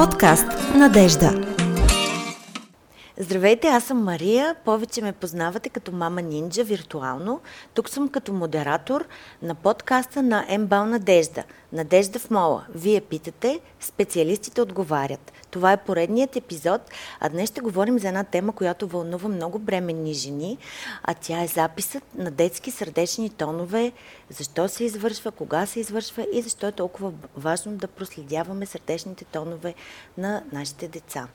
Подкаст Надежда. Здравейте, аз съм Мария. Повече ме познавате като мама нинджа виртуално. Тук съм като модератор на подкаста на Ембал Надежда. Надежда в мола. Вие питате, специалистите отговарят. Това е поредният епизод, а днес ще говорим за една тема, която вълнува много бременни жени, а тя е записът на детски сърдечни тонове, защо се извършва, кога се извършва и защо е толкова важно да проследяваме сърдечните тонове на нашите деца.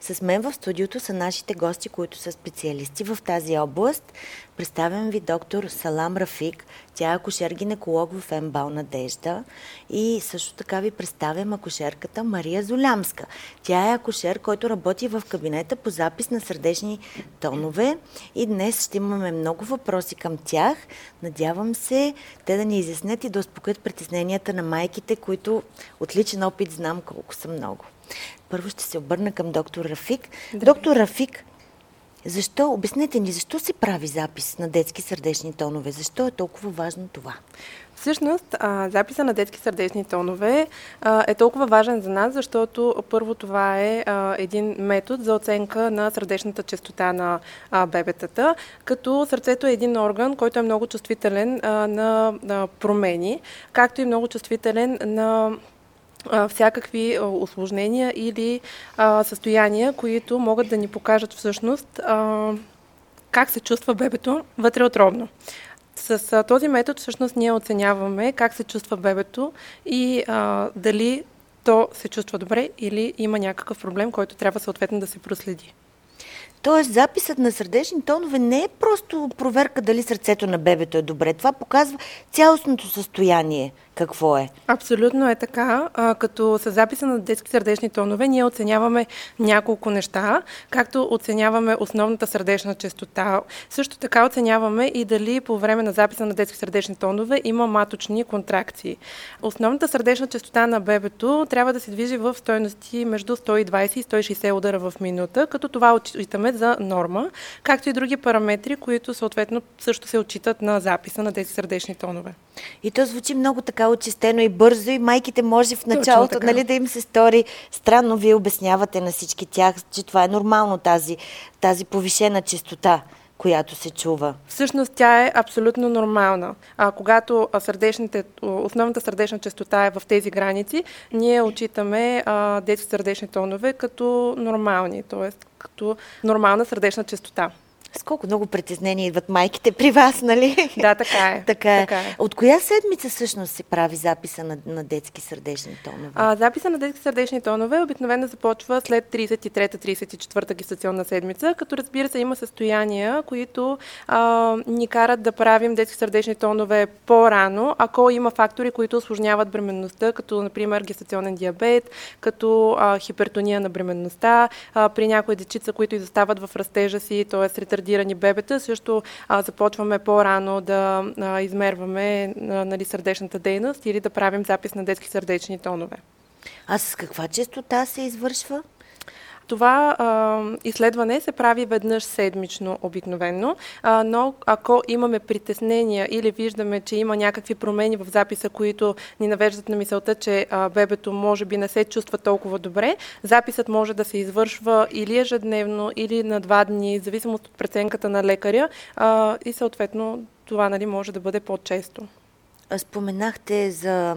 С мен в студиото са нашите гости, които са специалисти в тази област. Представям ви доктор Салам Рафик. Тя е акушер-гинеколог в МБАЛ Надежда. И също така ви представям акушерката Мария Золямска. Тя е акушер, който работи в кабинета по запис на сърдечни тонове. И днес ще имаме много въпроси към тях. Надявам се те да ни изяснят и да успокоят притесненията на майките, които от личен опит знам колко са много. Първо ще се обърна към доктор Рафик. Да. Доктор Рафик, защо, обяснете ни, защо се прави запис на детски сърдечни тонове? Защо е толкова важно това? Всъщност, записа на детски сърдечни тонове е толкова важен за нас, защото първо това е един метод за оценка на сърдечната частота на бебетата, като сърцето е един орган, който е много чувствителен на, промени, както и много чувствителен на всякакви осложнения или състояния, които могат да ни покажат всъщност как се чувства бебето вътреотробно. С този метод всъщност ние оценяваме как се чувства бебето и а, дали то се чувства добре или има някакъв проблем, който трябва съответно да се проследи. Тоест, записът на сърдечни тонове не е просто проверка дали сърцето на бебето е добре. Това показва цялостното състояние какво е. Абсолютно е така. А, като с записа на детски сърдечни тонове ние оценяваме няколко неща, както оценяваме основната сърдечна частота. Също така оценяваме и дали по време на записа на детски сърдечни тонове има маточни контракции. Основната сърдечна частота на бебето трябва да се движи в стойности между 120 и 160 удара в минута, като това отчитаме за норма, както и други параметри, които съответно също се отчитат на записа на тези сърдечни тонове. И то звучи много така очистено и бързо и майките може в началото нали, да им се стори странно. Вие обяснявате на всички тях, че това е нормално тази, тази повишена частота която се чува. Всъщност тя е абсолютно нормална. А когато сърдечните, основната сърдечна частота е в тези граници, ние отчитаме а, детски сърдечни тонове като нормални, т.е. като нормална сърдечна частота. С колко много притеснения идват майките при вас, нали? Да, така е. така, е. така е. От коя седмица всъщност се прави записа на, на детски сърдечни тонове? А, записа на детски сърдечни тонове обикновено започва след 33-34 гестационна седмица, като разбира се има състояния, които а, ни карат да правим детски сърдечни тонове по-рано, ако има фактори, които осложняват бременността, като например гестационен диабет, като а, хипертония на бременността, а, при някои дечица, които изостават в растежа си, т.е ретардирани бебета, също а, започваме по-рано да а, измерваме а, нали, сърдечната дейност или да правим запис на детски сърдечни тонове. А с каква честота се извършва? Това а, изследване се прави веднъж седмично обикновено, а, но ако имаме притеснения или виждаме, че има някакви промени в записа, които ни навеждат на мисълта, че а, бебето може би не се чувства толкова добре, записът може да се извършва или ежедневно, или на два дни, в зависимост от преценката на лекаря а, и съответно това нали, може да бъде по-често. Споменахте за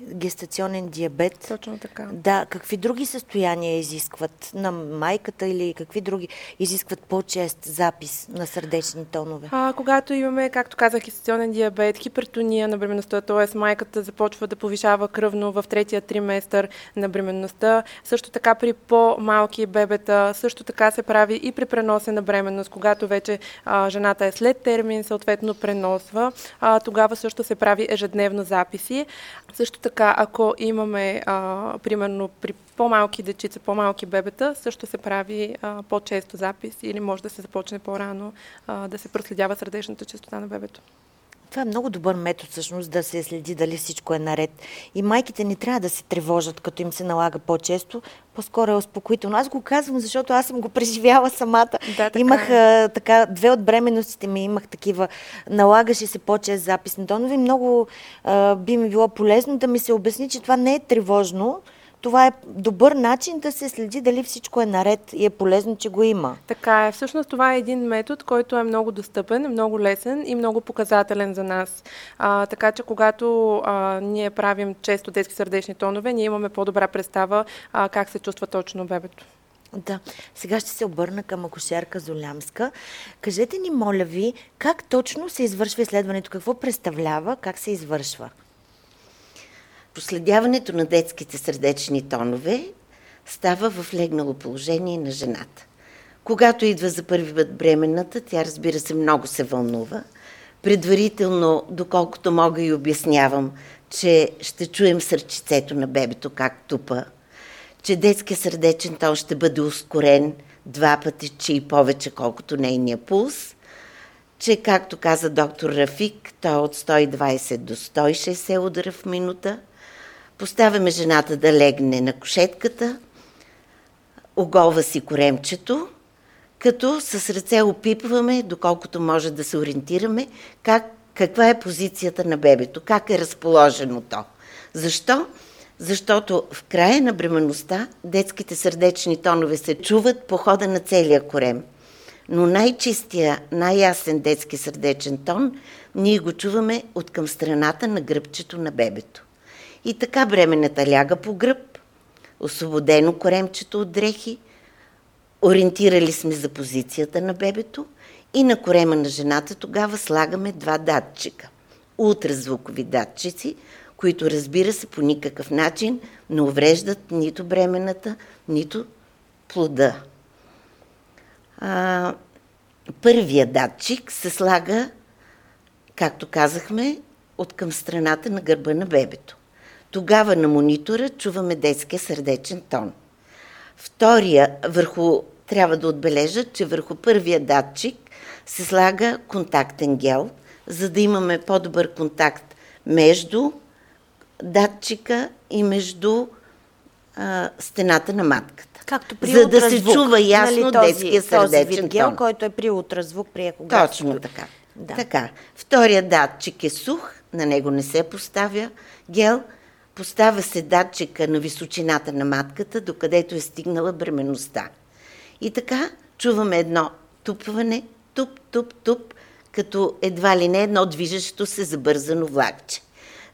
гестационен диабет. Точно така. Да, какви други състояния изискват на майката или какви други изискват по-чест запис на сърдечни тонове? А, когато имаме, както казах, гестационен диабет, хипертония на бременността, т.е. майката започва да повишава кръвно в третия триместър на бременността, също така при по-малки бебета, също така се прави и при преносена бременност, когато вече а, жената е след термин, съответно преносва, а, тогава също се прави ежедневно записи. Също така, ако имаме, а, примерно, при по-малки дечица, по-малки бебета, също се прави а, по-често запис или може да се започне по-рано а, да се проследява сърдечната частота на бебето. Това е много добър метод всъщност да се следи дали всичко е наред. И майките не трябва да се тревожат, като им се налага по-често. По-скоро е успокоително. Аз го казвам, защото аз съм го преживяла самата. Да, така имах е. а, така, две от бременностите ми имах такива, налагаше се по-чест запис на тонове. Много а, би ми било полезно да ми се обясни, че това не е тревожно, това е добър начин да се следи дали всичко е наред и е полезно, че го има. Така е. Всъщност това е един метод, който е много достъпен, много лесен и много показателен за нас. А, така че когато а, ние правим често детски сърдечни тонове, ние имаме по-добра представа а, как се чувства точно бебето. Да. Сега ще се обърна към акушерка Золямска. Кажете ни, моля ви, как точно се извършва изследването? Какво представлява? Как се извършва? Проследяването на детските сърдечни тонове става в легнало положение на жената. Когато идва за първи път бременната, тя разбира се много се вълнува. Предварително, доколкото мога и обяснявам, че ще чуем сърчицето на бебето как тупа, че детския сърдечен тон ще бъде ускорен два пъти, че и повече, колкото нейния пулс, че, както каза доктор Рафик, той е от 120 до 160 удара в минута. Поставяме жената да легне на кошетката, оголва си коремчето, като с ръце опипваме, доколкото може да се ориентираме, как, каква е позицията на бебето, как е разположено то. Защо? Защото в края на бременността детските сърдечни тонове се чуват по хода на целия корем. Но най-чистия, най-ясен детски сърдечен тон ние го чуваме от към страната на гръбчето на бебето. И така бременната ляга по гръб, освободено коремчето от дрехи, ориентирали сме за позицията на бебето и на корема на жената тогава слагаме два датчика. Ултразвукови датчици, които разбира се по никакъв начин не увреждат нито бременната, нито плода. А, първия датчик се слага, както казахме, от към страната на гърба на бебето. Тогава на монитора чуваме детския сърдечен тон. Втория, върху, трябва да отбележа, че върху първия датчик се слага контактен гел, за да имаме по-добър контакт между датчика и между а, стената на матката. Както при За да се чува ясно нали, този, детския този сърдечен вид гел, тон. който е при ултразвук, при екограф. Точно така. Да. така. Втория датчик е сух, на него не се поставя гел, поставя се датчика на височината на матката, докъдето е стигнала бременността. И така чуваме едно тупване, туп, туп, туп, като едва ли не едно движещо се забързано влакче.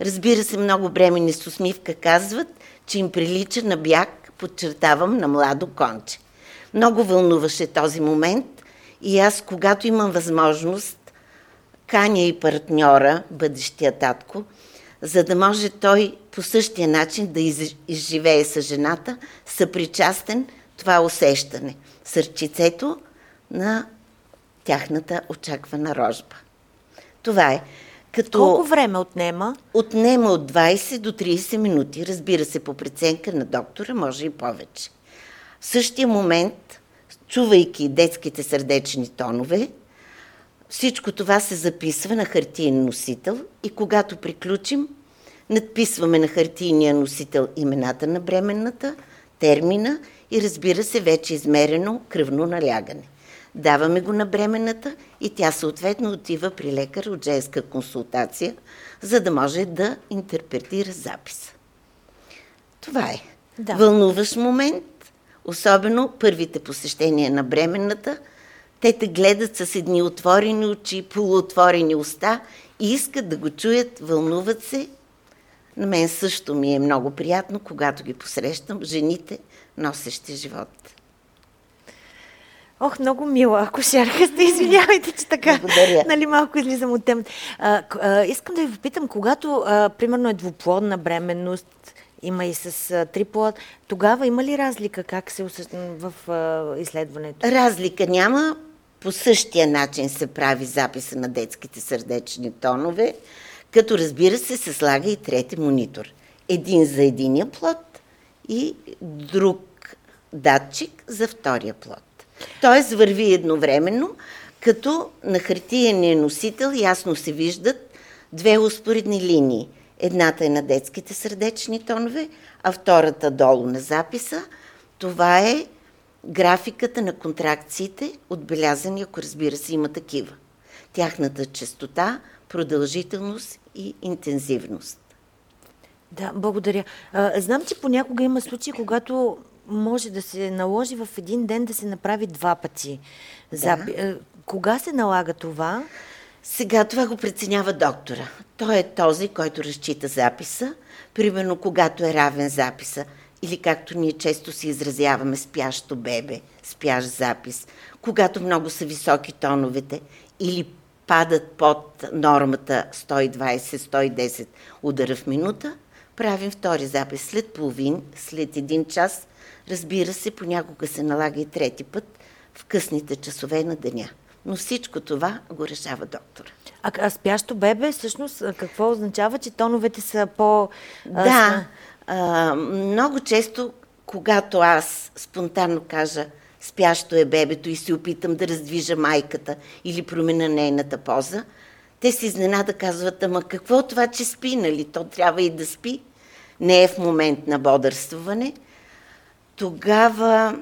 Разбира се, много бремени с усмивка казват, че им прилича на бяг, подчертавам, на младо конче. Много вълнуваше този момент и аз, когато имам възможност, каня и партньора, бъдещия татко, за да може той по същия начин да из- изживее с жената, съпричастен това усещане, сърчицето на тяхната очаквана рожба. Това е. Като Колко време отнема? отнема от 20 до 30 минути, разбира се, по преценка на доктора, може и повече. В същия момент, чувайки детските сърдечни тонове, всичко това се записва на хартиен носител и когато приключим, надписваме на хартийния носител имената на бременната, термина и разбира се вече измерено кръвно налягане. Даваме го на бременната и тя съответно отива при лекар от женска консултация, за да може да интерпретира записа. Това е. Да. Вълнуващ момент, особено първите посещения на бременната. Те те гледат с едни отворени очи, полуотворени уста и искат да го чуят, вълнуват се. На мен също ми е много приятно, когато ги посрещам, жените, носещи живот. Ох, много мила акушерка сте. Извинявайте, че така. Благодаря. Нали, малко излизам от. А, а, искам да ви попитам, когато, а, примерно, е двуплодна бременност, има и с а, триплод, тогава има ли разлика как се усеща в а, изследването? Разлика няма. По същия начин се прави записа на детските сърдечни тонове, като разбира се се слага и трети монитор. Един за единия плод и друг датчик за втория плод. Тоест върви едновременно, като на хартияния носител ясно се виждат две успоредни линии. Едната е на детските сърдечни тонове, а втората долу на записа. Това е графиката на контракциите, отбелязани, ако разбира се има такива. Тяхната частота, продължителност и интензивност. Да, благодаря. А, знам, че понякога има случаи, когато може да се наложи в един ден да се направи два пъти. Да. Кога се налага това? Сега това го преценява доктора. Той е този, който разчита записа, примерно когато е равен записа или както ние често си изразяваме спящо бебе, спящ запис, когато много са високи тоновете или падат под нормата 120-110 удара в минута, правим втори запис след половин, след един час. Разбира се, понякога се налага и трети път в късните часове на деня. Но всичко това го решава доктора. А, а спящо бебе, всъщност, какво означава, че тоновете са по... Да, а, много често, когато аз спонтанно кажа спящо е бебето и се опитам да раздвижа майката или промена нейната поза, те се изненада казват, ама какво това, че спи, нали? То трябва и да спи. Не е в момент на бодърстване. Тогава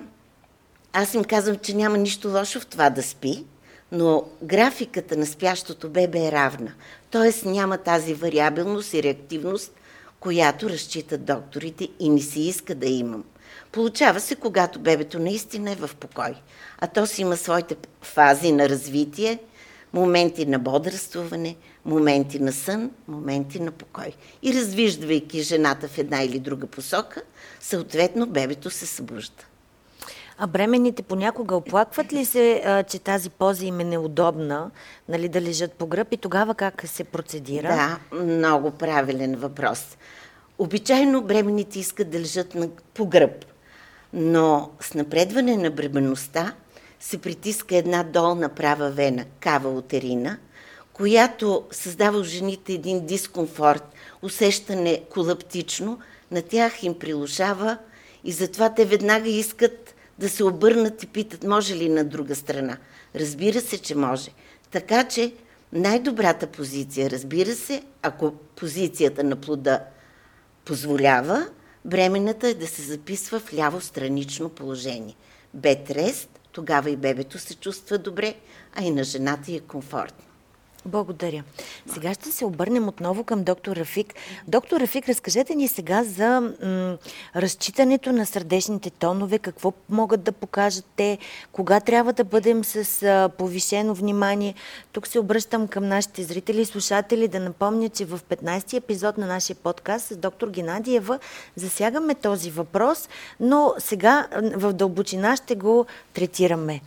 аз им казвам, че няма нищо лошо в това да спи, но графиката на спящото бебе е равна. Тоест няма тази вариабилност и реактивност, която разчитат докторите и не си иска да имам. Получава се, когато бебето наистина е в покой. А то си има своите фази на развитие, моменти на бодрствуване, моменти на сън, моменти на покой. И развиждайки жената в една или друга посока, съответно бебето се събужда. А бременните понякога оплакват ли се, а, че тази поза им е неудобна, нали, да лежат по гръб и тогава как се процедира? Да, много правилен въпрос. Обичайно бременните искат да лежат на, по гръб, но с напредване на бременността се притиска една долна права вена, кава утерина, която създава в жените един дискомфорт, усещане колаптично, на тях им прилушава и затова те веднага искат да се обърнат и питат, може ли на друга страна. Разбира се, че може. Така че най-добрата позиция, разбира се, ако позицията на плода позволява, бременната е да се записва в ляво странично положение. Бетрест, тогава и бебето се чувства добре, а и на жената е комфортно. Благодаря. Сега ще се обърнем отново към доктор Рафик. Доктор Рафик, разкажете ни сега за м- разчитането на сърдечните тонове, какво могат да покажат те, кога трябва да бъдем с а, повишено внимание. Тук се обръщам към нашите зрители и слушатели да напомня, че в 15-ти епизод на нашия подкаст с доктор Геннадиева засягаме този въпрос, но сега в дълбочина ще го третираме.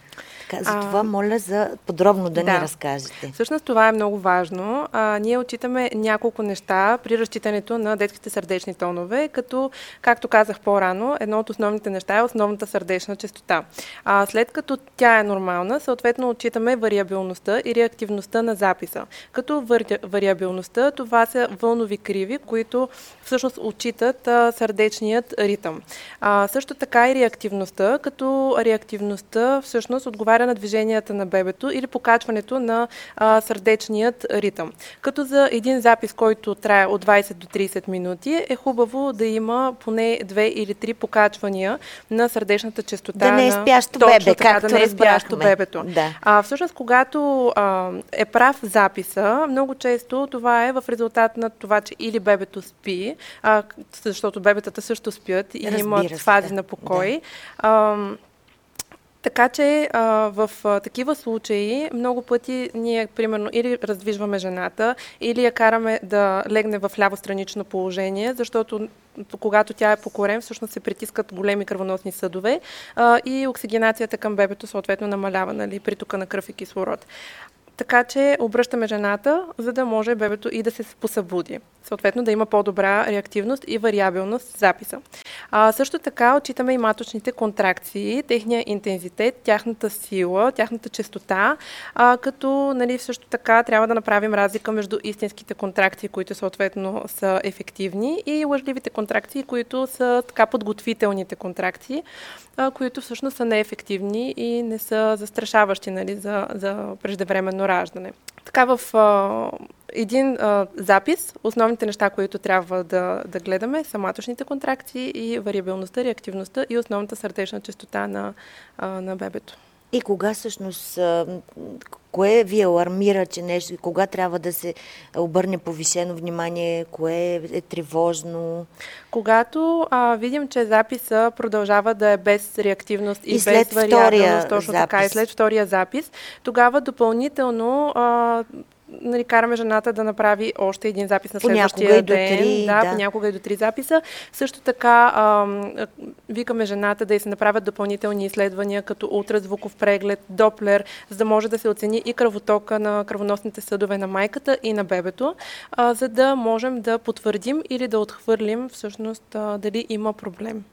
Така, за това моля за подробно да, да ни разкажете. Всъщност това е много важно. А, ние отчитаме няколко неща при разчитането на детските сърдечни тонове, като, както казах по-рано, едно от основните неща е основната сърдечна частота. А, след като тя е нормална, съответно отчитаме вариабилността и реактивността на записа. Като вари... вариабилността, това са вълнови криви, които всъщност отчитат а, сърдечният ритъм. А, също така и реактивността, като реактивността всъщност отговаря отговаря на движенията на бебето или покачването на а, сърдечният ритъм. Като за един запис, който трае от 20 до 30 минути, е хубаво да има поне две или три покачвания на сърдечната частота. Да не е спящо на... бебе, така, както да не е спящо бебето. Да. А, всъщност, когато а, е прав записа, много често това е в резултат на това, че или бебето спи, а, защото бебетата също спят и имат фази да. на покой. Да. А, така че а, в а, такива случаи много пъти ние, примерно, или раздвижваме жената, или я караме да легне в ляво странично положение, защото когато тя е по всъщност се притискат големи кръвоносни съдове а, и оксигенацията към бебето съответно намалява, нали, притока на кръв и кислород. Така че обръщаме жената, за да може бебето и да се посъбуди. Съответно да има по-добра реактивност и вариабилност в записа. А, също така отчитаме и маточните контракции, техния интензитет, тяхната сила, тяхната частота, а, като нали, също така трябва да направим разлика между истинските контракции, които съответно са ефективни и лъжливите контракции, които са така подготвителните контракции, а, които всъщност са неефективни и не са застрашаващи нали, за, за преждевременно раждане. Така в а, един а, запис, основните неща, които трябва да, да гледаме са маточните контракции и вариабилността, реактивността и основната сърдечна частота на, а, на бебето. И кога всъщност, кое ви алармира, че нещо, кога трябва да се обърне повишено внимание, кое е тревожно? Когато а, видим, че записа продължава да е без реактивност и, и без вариабилност, точно запис. така, и след втория запис, тогава допълнително а, нали, караме жената да направи още един запис на следващия ден. До три, да, да, понякога и до три записа. Също така а, викаме жената да й се направят допълнителни изследвания, като ултразвуков преглед, доплер, за да може да се оцени и кръвотока на кръвоносните съдове на майката и на бебето, за да можем да потвърдим или да отхвърлим всъщност дали има проблем.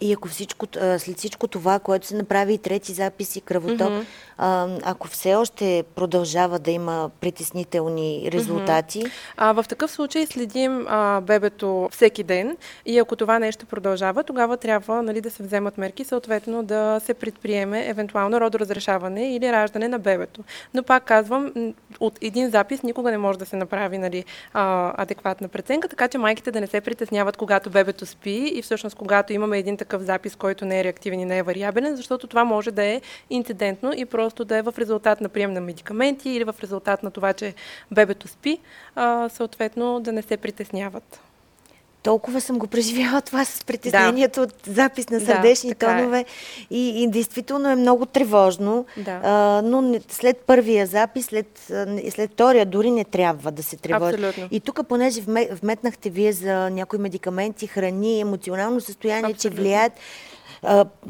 И ако всичко, след всичко това, което се направи и трети запис и кръвоток, mm-hmm. ако все още продължава да има притеснителни резултати? Mm-hmm. А, в такъв случай следим а, бебето всеки ден и ако това нещо продължава, тогава трябва нали, да се вземат мерки, съответно да се предприеме евентуално родоразрешаване или раждане на бебето. Но пак казвам, от един запис никога не може да се направи нали, а, адекватна преценка, така че майките да не се притесняват, когато бебето спи и всъщност когато имаме един такъв запис, който не е реактивен и не е вариабелен, защото това може да е инцидентно и просто да е в резултат на прием на медикаменти или в резултат на това, че бебето спи, съответно да не се притесняват толкова съм го преживяла това с притеснението да. от запис на сърдечни да, е. тонове е. и, и действително е много тревожно, да. а, но не, след първия запис, след, след втория дори не трябва да се тревожи. Абсолютно. И тук, понеже вметнахте вие за някои медикаменти, храни, емоционално състояние, Абсолютно. че влияят,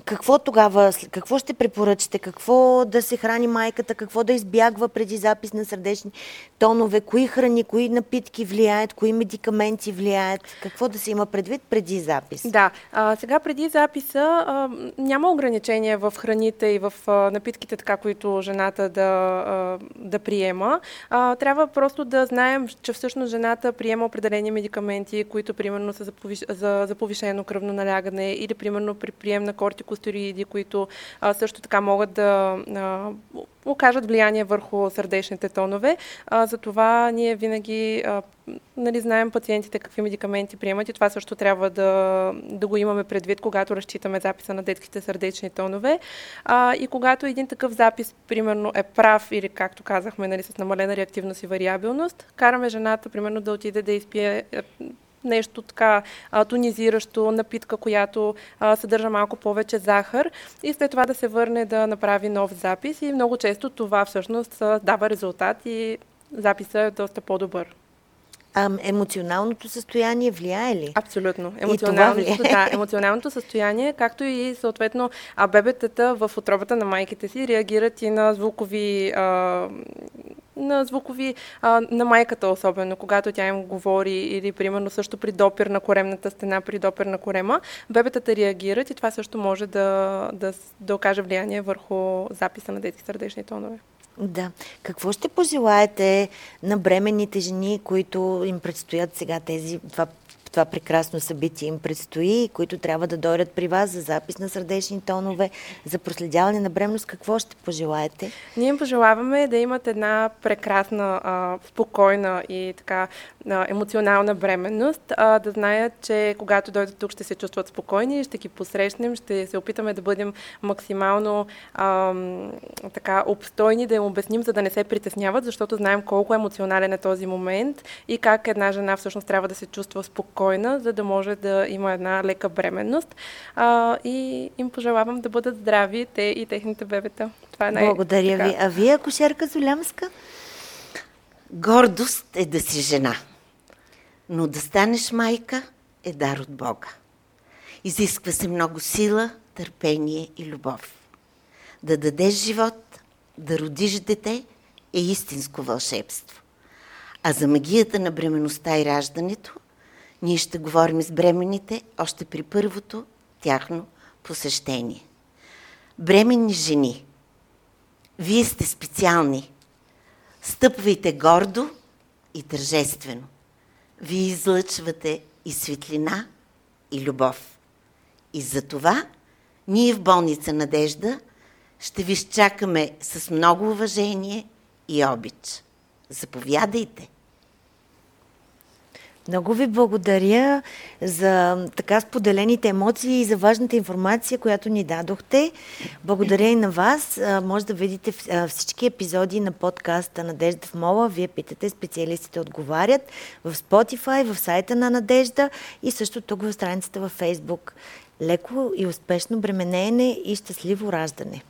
какво тогава, какво ще препоръчате? Какво да се храни майката? Какво да избягва преди запис на сърдечни тонове? Кои храни, кои напитки влияят? Кои медикаменти влияят? Какво да се има предвид преди запис? Да, а, сега преди записа а, няма ограничения в храните и в а, напитките, така, които жената да, а, да приема. А, трябва просто да знаем, че всъщност жената приема определени медикаменти, които примерно са за, повиш... за, за повишено кръвно налягане или примерно при прием прием на кортикостероиди, които а, също така могат да а, окажат влияние върху сърдечните тонове. А, затова ние винаги а, нали, знаем пациентите какви медикаменти приемат и това също трябва да, да го имаме предвид, когато разчитаме записа на детските сърдечни тонове. А, и когато един такъв запис, примерно, е прав или, както казахме, нали, с намалена реактивност и вариабилност, караме жената, примерно, да отиде да изпие нещо така а, тонизиращо, напитка, която а, съдържа малко повече захар и след това да се върне да направи нов запис и много често това всъщност дава резултат и записът е доста по-добър. А емоционалното състояние влияе ли? Абсолютно. Емоционалното, да, емоционалното състояние, както и съответно а бебетата в отробата на майките си реагират и на звукови а, на звукови, а, на майката особено, когато тя им говори или примерно също при допир на коремната стена, при допир на корема, бебетата реагират и това също може да, да, да окаже влияние върху записа на детски сърдечни тонове. Да. Какво ще пожелаете на бременните жени, които им предстоят сега тези два това прекрасно събитие им предстои, които трябва да дойдат при вас за запис на сърдечни тонове, за проследяване на бремност. Какво ще пожелаете? Ние им пожелаваме да имат една прекрасна, а, спокойна и така а, емоционална бременност, а, да знаят, че когато дойдат тук ще се чувстват спокойни, ще ги посрещнем, ще се опитаме да бъдем максимално така обстойни, да им обясним, за да не се притесняват, защото знаем колко емоционален е този момент и как една жена всъщност трябва да се чувства спокойна спокойна, за да може да има една лека бременност. А, и им пожелавам да бъдат здрави те и техните бебета. Това е най- Благодаря така. ви. А вие, акушерка Золямска? Гордост е да си жена, но да станеш майка е дар от Бога. Изисква се много сила, търпение и любов. Да дадеш живот, да родиш дете е истинско вълшебство. А за магията на бременността и раждането ние ще говорим с бременните още при първото тяхно посещение. Бременни жени, вие сте специални. Стъпвайте гордо и тържествено. Вие излъчвате и светлина, и любов. И за това ние в болница Надежда ще ви чакаме с много уважение и обич. Заповядайте! Много ви благодаря за така споделените емоции и за важната информация, която ни дадохте. Благодаря и на вас. Може да видите всички епизоди на подкаста Надежда в Мола. Вие питате, специалистите отговарят в Spotify, в сайта на Надежда и също тук в страницата във Facebook. Леко и успешно бременеене и щастливо раждане!